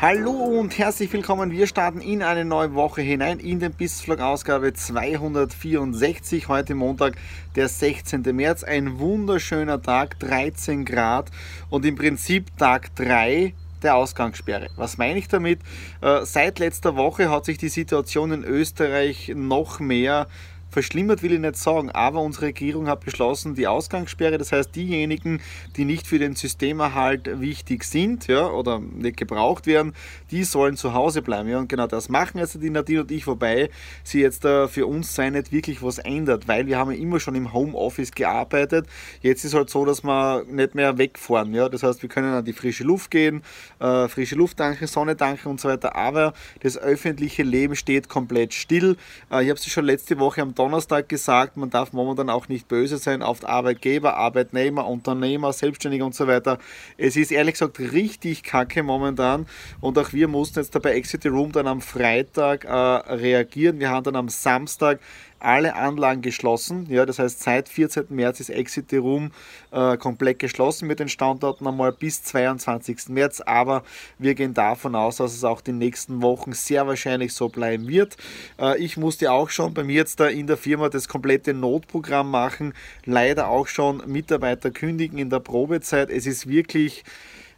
Hallo und herzlich willkommen. Wir starten in eine neue Woche hinein in den Business Vlog Ausgabe 264. Heute Montag, der 16. März. Ein wunderschöner Tag, 13 Grad und im Prinzip Tag 3 der Ausgangssperre. Was meine ich damit? Äh, seit letzter Woche hat sich die Situation in Österreich noch mehr Verschlimmert will ich nicht sagen, aber unsere Regierung hat beschlossen, die Ausgangssperre, das heißt diejenigen, die nicht für den Systemerhalt wichtig sind ja, oder nicht gebraucht werden, die sollen zu Hause bleiben. Ja, und genau das machen jetzt die Nadine und ich, wobei sie jetzt äh, für uns sei nicht wirklich was ändert, weil wir haben ja immer schon im Homeoffice gearbeitet. Jetzt ist halt so, dass wir nicht mehr wegfahren. Ja? Das heißt, wir können an die frische Luft gehen, äh, frische Luft tanken, Sonne tanken und so weiter, aber das öffentliche Leben steht komplett still. Äh, ich habe es schon letzte Woche am Donnerstag gesagt, man darf momentan auch nicht böse sein auf Arbeitgeber, Arbeitnehmer, Unternehmer, Selbstständige und so weiter. Es ist ehrlich gesagt richtig kacke momentan und auch wir mussten jetzt da bei Exit Room dann am Freitag äh, reagieren. Wir haben dann am Samstag alle Anlagen geschlossen. Ja, das heißt, seit 14. März ist Exit the Room äh, komplett geschlossen mit den Standorten einmal bis 22. März. Aber wir gehen davon aus, dass es auch die nächsten Wochen sehr wahrscheinlich so bleiben wird. Äh, ich musste auch schon bei mir jetzt da in der Firma das komplette Notprogramm machen. Leider auch schon Mitarbeiter kündigen in der Probezeit. Es ist wirklich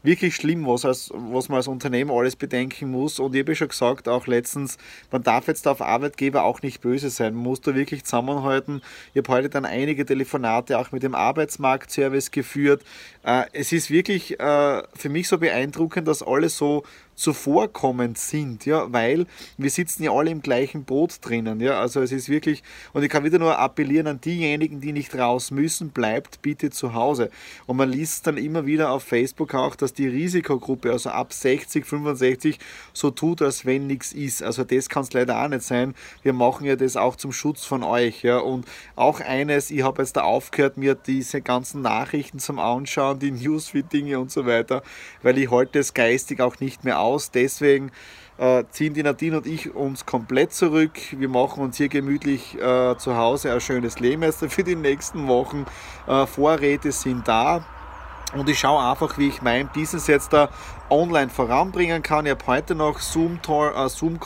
wirklich schlimm, was, als, was man als Unternehmer alles bedenken muss. Und ich habe ja schon gesagt, auch letztens, man darf jetzt auf Arbeitgeber auch nicht böse sein. Man muss da wirklich zusammenhalten. Ich habe heute dann einige Telefonate auch mit dem Arbeitsmarktservice geführt. Äh, es ist wirklich äh, für mich so beeindruckend, dass alle so zuvorkommend sind, ja, weil wir sitzen ja alle im gleichen Boot drinnen, ja, also es ist wirklich, und ich kann wieder nur appellieren an diejenigen, die nicht raus müssen, bleibt bitte zu Hause. Und man liest dann immer wieder auf Facebook auch, dass die Risikogruppe, also ab 60, 65, so tut, als wenn nichts ist. Also das kann es leider auch nicht sein. Wir machen ja das auch zum Schutz von euch, ja, und auch eines, ich habe jetzt da aufgehört, mir diese ganzen Nachrichten zum Anschauen, die Newsfeed-Dinge und so weiter, weil ich halte es geistig auch nicht mehr aus. Deswegen äh, ziehen die Nadine und ich uns komplett zurück. Wir machen uns hier gemütlich äh, zu Hause ein schönes Leben für die nächsten Wochen. Äh, Vorräte sind da. Und ich schaue einfach, wie ich mein Business jetzt da online voranbringen kann. Ich habe heute noch Zoom-Calls Zoom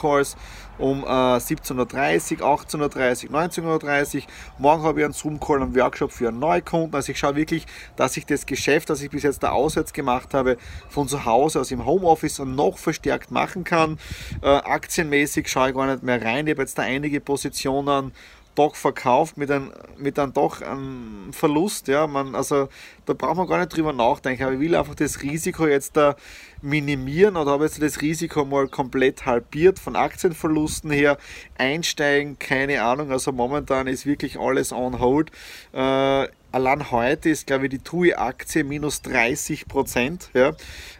um äh, 17.30 Uhr, 18.30 Uhr, 19.30 Uhr. Morgen habe ich einen Zoom-Call, einen Workshop für einen Neukunden. Also ich schaue wirklich, dass ich das Geschäft, das ich bis jetzt da auswärts gemacht habe, von zu Hause aus im Homeoffice noch verstärkt machen kann. Äh, aktienmäßig schaue ich gar nicht mehr rein. Ich habe jetzt da einige Positionen doch verkauft mit einem, mit einem doch einem Verlust. Ja, man, also da braucht man gar nicht drüber nachdenken. Aber ich will einfach das Risiko jetzt da minimieren oder habe jetzt das Risiko mal komplett halbiert von Aktienverlusten her. Einsteigen, keine Ahnung. Also momentan ist wirklich alles on hold. Äh, allein heute ist, glaube ich, die TUI-Aktie minus 30 Prozent. Ja.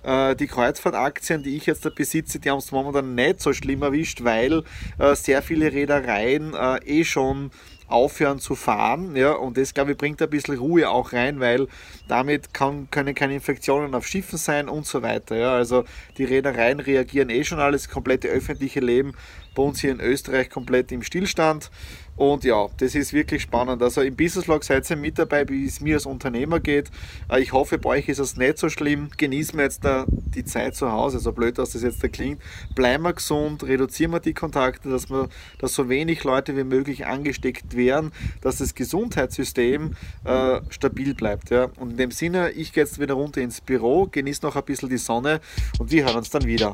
Äh, die Kreuzfahrtaktien, die ich jetzt da besitze, die haben es momentan nicht so schlimm erwischt, weil äh, sehr viele Reedereien äh, eh schon aufhören zu fahren. Ja, und das, glaube ich, bringt ein bisschen Ruhe auch rein, weil damit kann, können keine Infektionen auf Schiffen sein und so weiter. Ja, also die Reedereien reagieren eh schon alles, komplette öffentliche Leben bei uns hier in Österreich komplett im Stillstand. Und ja, das ist wirklich spannend. Also im Business Log seid ihr mit dabei, wie es mir als Unternehmer geht. Äh, ich hoffe, bei euch ist es nicht so schlimm. Genießen wir jetzt die Zeit zu Hause, so blöd, dass das jetzt da klingt. Bleiben wir gesund, reduzieren wir die Kontakte, dass, wir, dass so wenig Leute wie möglich angesteckt werden, dass das Gesundheitssystem äh, stabil bleibt. Ja. Und in dem Sinne, ich gehe jetzt wieder runter ins Büro, genieße noch ein bisschen die Sonne und wir hören uns dann wieder.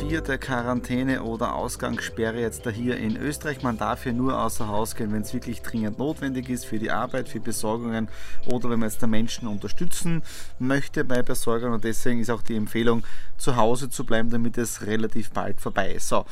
Vierte Quarantäne oder Ausgangssperre Ausgangssperre jetzt da hier in Österreich. Man darf hier nur außer Haus gehen, wenn es wirklich dringend notwendig ist für die Arbeit, für Besorgungen oder wenn man jetzt der Menschen unterstützen möchte bei Besorgern. Und deswegen ist auch die Empfehlung, zu Hause zu bleiben, damit es relativ bald vorbei ist. So,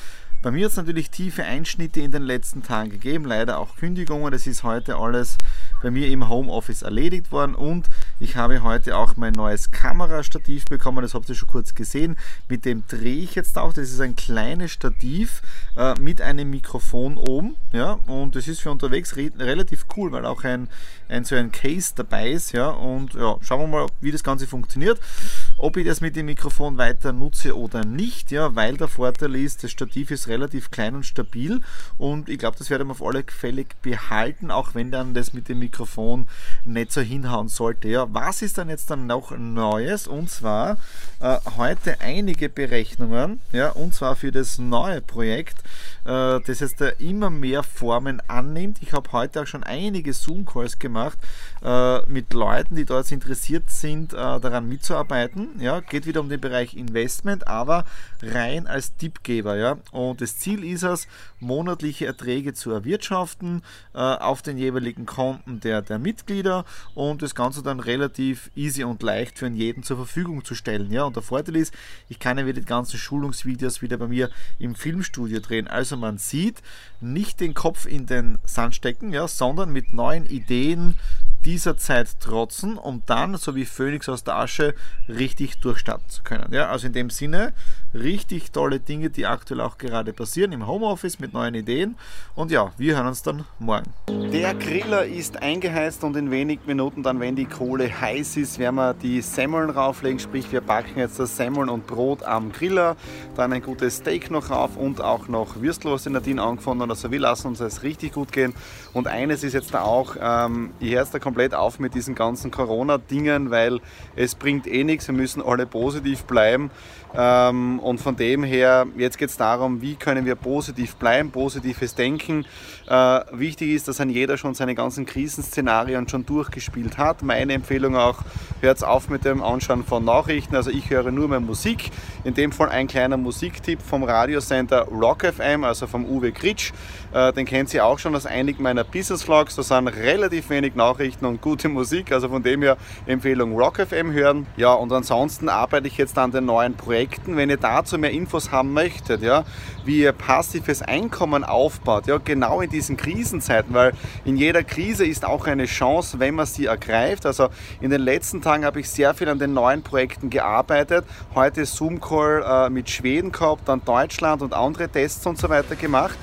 bei mir hat es natürlich tiefe Einschnitte in den letzten Tagen gegeben, leider auch Kündigungen. Das ist heute alles bei mir im Homeoffice erledigt worden und ich habe heute auch mein neues Kamerastativ bekommen, das habt ihr schon kurz gesehen. Mit dem drehe ich jetzt auch. Das ist ein kleines Stativ äh, mit einem Mikrofon oben. Ja, und das ist für unterwegs re relativ cool, weil auch ein, ein so ein Case dabei ist. Ja, und ja, schauen wir mal, wie das Ganze funktioniert. Ob ich das mit dem Mikrofon weiter nutze oder nicht, ja, weil der Vorteil ist, das Stativ ist relativ klein und stabil und ich glaube, das werde ich auf alle Fälle behalten, auch wenn dann das mit dem Mikrofon nicht so hinhauen sollte. Ja, was ist dann jetzt dann noch Neues? Und zwar äh, heute einige Berechnungen, ja, und zwar für das neue Projekt, das jetzt äh, immer mehr Formen annimmt. Ich habe heute auch schon einige Zoom-Calls gemacht äh, mit Leuten, die dort interessiert sind, äh, daran mitzuarbeiten. Ja, geht wieder um den Bereich Investment, aber rein als Tippgeber. Ja, und das Ziel ist es, monatliche Erträge zu erwirtschaften äh, auf den jeweiligen Konten der, der Mitglieder und das Ganze dann relativ easy und leicht für jeden zur Verfügung zu stellen. Ja, und der Vorteil ist, ich kann ja wieder die ganzen Schulungsvideos wieder bei mir im Filmstudio drehen. Also man sieht, nicht den Kopf in den Sand stecken, ja, sondern mit neuen Ideen dieser Zeit trotzen, um dann, so wie Phönix aus der Asche, richtig durchstarten zu können. Ja, also in dem Sinne, richtig tolle Dinge, die aktuell auch gerade passieren im Homeoffice mit neuen Ideen. Und ja, wir hören uns dann morgen. Der Griller ist eingeheizt und in wenigen Minuten dann, wenn die Kohle heiß ist, werden wir die Semmeln rauflegen. Sprich, wir backen jetzt das Semmeln und Brot am Griller, dann ein gutes Steak noch rauf und auch noch Würstel, was die Nadine angefunden hat. Also wir lassen uns das richtig gut gehen. Und eines ist jetzt da auch, ähm, ich höre da komplett auf mit diesen ganzen Corona-Dingen, weil es bringt eh nichts. Wir müssen alle positiv bleiben. Ähm, und von dem her, jetzt geht es darum, wie können wir positiv bleiben, positives Denken. Äh, wichtig ist, dass ein jeder schon seine ganzen Krisenszenarien schon durchgespielt hat. Meine Empfehlung auch, hört auf mit dem Anschauen von Nachrichten. Also ich höre nur mehr Musik. In dem Fall ein kleiner Musiktipp vom Radiosender Rock FM, also vom Uwe Kritsch. Äh, den kennt Sie auch schon aus einigen meiner Business Vlogs. Da sind relativ wenig Nachrichten und gute Musik. Also von dem her Empfehlung Rock FM hören. Ja, und ansonsten arbeite ich jetzt an den neuen Projekten. Wenn ihr dazu mehr Infos haben möchtet, ja, wie ihr passives Einkommen aufbaut, ja, genau in diesen Krisenzeiten, weil in jeder Krise ist auch eine Chance, wenn man sie ergreift. Also in den letzten Tagen habe ich sehr viel an den neuen Projekten gearbeitet. Heute Zoom-Call äh, mit Schweden gehabt, dann Deutschland und andere Tests und so weiter gemacht.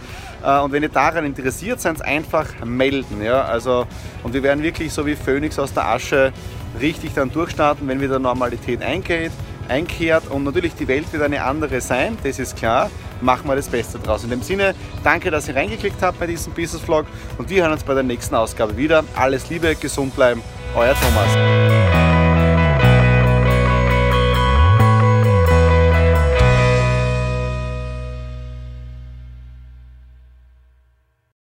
Äh, und wenn ihr daran interessiert seid, einfach melden. Ja? Also, und wir werden wirklich so wie Phönix aus der Asche richtig dann durchstarten, wenn wieder Normalität eingeht, einkehrt und natürlich die Welt wird eine andere sein, das ist klar. Machen wir das Beste draus. In dem Sinne, danke, dass ihr reingeklickt habt bei diesem Business Vlog und wir hören uns bei der nächsten Ausgabe wieder. Alles Liebe, gesund bleiben, euer Thomas.